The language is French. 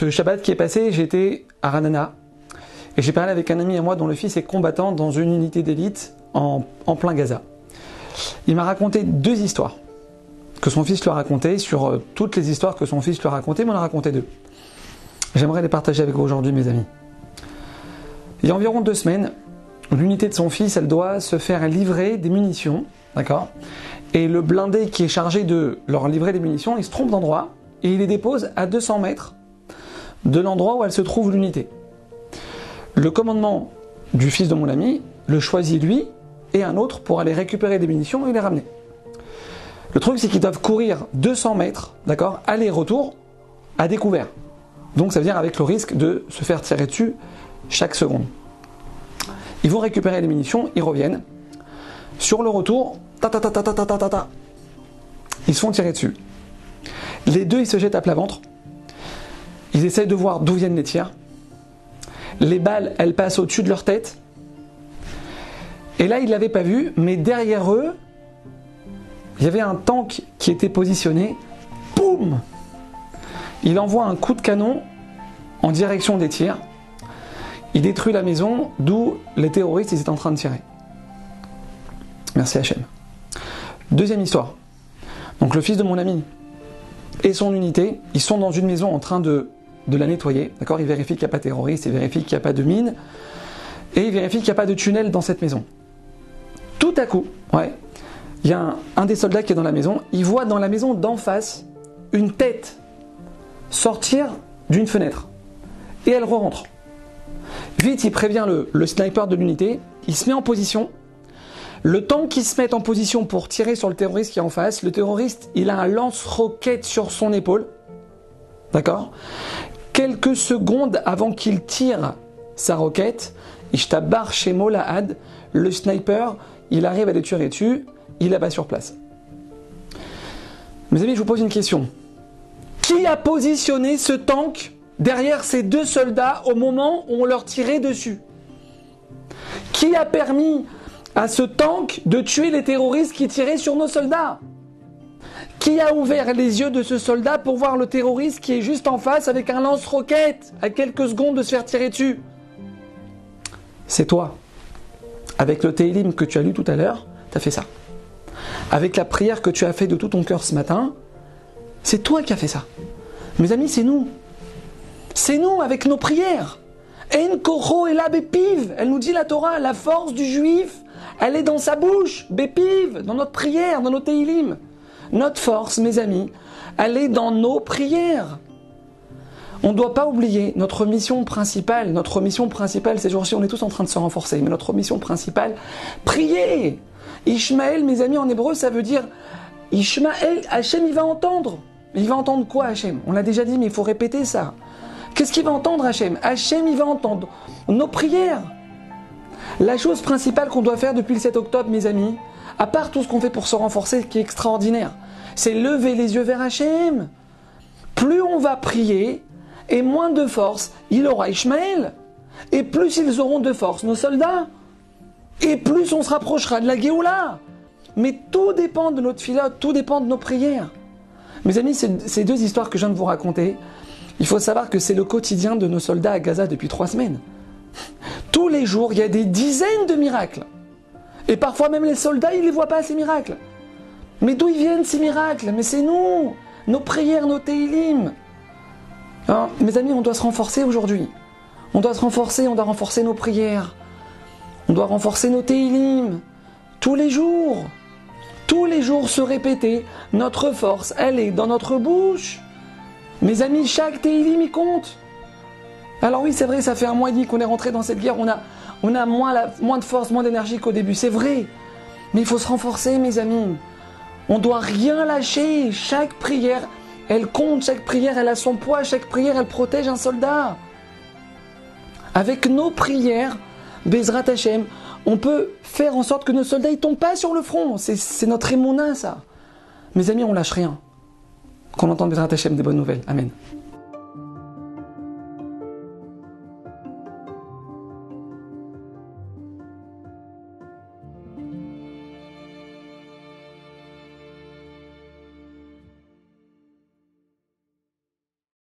ce Shabbat qui est passé, j'étais à Ranana et j'ai parlé avec un ami à moi dont le fils est combattant dans une unité d'élite en, plein Gaza. Il m'a raconté deux histoires que son fils lui a racontées sur euh, toutes les histoires que son fils lui a racontées, mais on a raconté deux. J'aimerais les partager avec vous aujourd'hui, mes amis. Il y a environ deux semaines, l'unité de son fils, elle doit se faire livrer des munitions, d'accord? Et le blindé qui est chargé de leur livrer des munitions, il se trompe d'endroit et il les dépose à 200 mètres de l'endroit où elle se trouve l'unité. Le commandement du fils de mon ami le choisit lui et un autre pour aller récupérer des munitions et les ramener. Le truc, c'est qu'ils doivent courir 200 mètres, d'accord, aller-retour, à découvert. Donc ça veut dire avec le risque de se faire tirer dessus chaque seconde. Ils vont récupérer les munitions, ils reviennent. Sur le retour, ta ta ta ta ta ta ta ta, ils se font tirer dessus. Les deux, ils se jettent à plat ventre. Ils essayent de voir d'où viennent les tirs. Les balles, elles passent au-dessus de leur tête. Et là, ils ne l'avaient pas vu, mais derrière eux, il y avait un tank qui était positionné. Boum Il envoie un coup de canon en direction des tirs. Il détruit la maison d'où les terroristes étaient en train de tirer. Merci Hachem. Deuxième histoire. Donc le fils de mon ami et son unité, ils sont dans une maison en train de, de la nettoyer. D'accord? Ils vérifient qu'il n'y a pas de terroristes, ils vérifient qu'il n'y a pas de mine. Et ils vérifient qu'il n'y a pas de tunnel dans cette maison. Tout à coup, ouais, il y a un, des soldats qui est dans la maison, il voit dans la maison d'en face une tête sortir d'une fenêtre. Et elle re-rentre. Vite, il prévient le, sniper de l'unité, il se met en position. Le temps qu'il se met en position pour tirer sur le terroriste qui est en face, le terroriste, il a un lance-roquette sur son épaule. D'accord? Quelques secondes avant qu'il tire sa roquette, Ishtabar chez Molahad, le sniper, il arrive à les tuer dessus, il pas sur place. Mes amis, je vous pose une question. Qui a positionné ce tank derrière ces deux soldats au moment où on leur tirait dessus? Qui a permis à ce tank de tuer les terroristes qui tiraient sur nos soldats? Qui a ouvert les yeux de ce soldat pour voir le terroriste qui est juste en face avec un lance-roquette à quelques secondes de se faire tirer dessus? C'est toi. Avec le Télim que tu as lu tout à l'heure, tu as fait ça avec la prière que tu as fait de tout ton cœur ce matin, c'est toi qui as fait ça. Mes amis, c'est nous. C'est nous avec nos prières. En koro et la bépive. Elle nous dit la Torah, la force du juif, elle est dans sa bouche, bépive, dans notre prière, dans nos teilim. Notre force, mes amis, elle est dans nos prières. On ne doit pas oublier notre mission principale. Notre mission principale, ces jours-ci, on est tous en train de se renforcer, mais notre mission principale, prier. Ishmaël, mes amis, en hébreu, ça veut dire Ishmaël, Hachem, il va entendre. Il va entendre quoi, Hachem? On l'a déjà dit, mais il faut répéter ça. Qu'est-ce qu'il va entendre, Hachem? Hachem, il va entendre nos prières. La chose principale qu'on doit faire depuis le 7 octobre, mes amis, à part tout ce qu'on fait pour se renforcer, qui est extraordinaire, c'est lever les yeux vers Hachem. Plus on va prier, et moins de force il aura Ishmaël, et plus ils auront de force nos soldats et plus on se rapprochera de la Géoula. Mais tout dépend de notre filote, tout dépend de nos prières. Mes amis, ces deux histoires que je viens de vous raconter, il faut savoir que c'est le quotidien de nos soldats à Gaza depuis trois semaines. Tous les jours, il y a des dizaines de miracles. Et parfois même les soldats, ils ne les voient pas, ces miracles. Mais d'où ils viennent ces miracles? Mais c'est nous, nos prières, nos teilim. Hein, mes amis, on doit se renforcer aujourd'hui. On doit se renforcer, on doit renforcer nos prières. On doit renforcer nos télim tous les jours. Tous les jours se répéter, notre force, elle est dans notre bouche. Mes amis, chaque télim y compte. Alors oui, c'est vrai, ça fait un mois et demi qu'on est rentré dans cette guerre, on a, on a moins, de force, moins d'énergie qu'au début, c'est vrai. Mais il faut se renforcer, mes amis. On doit rien lâcher. Chaque prière, elle compte. Chaque prière, elle a son poids. Chaque prière, elle protège un soldat. Avec nos prières, Bezrat Hashem, on peut faire en sorte que nos soldats ne tombent pas sur le front. C'est notre émonin, ça. Mes amis, on lâche rien. Qu'on entende Bezrat Hashem des bonnes nouvelles. Amen.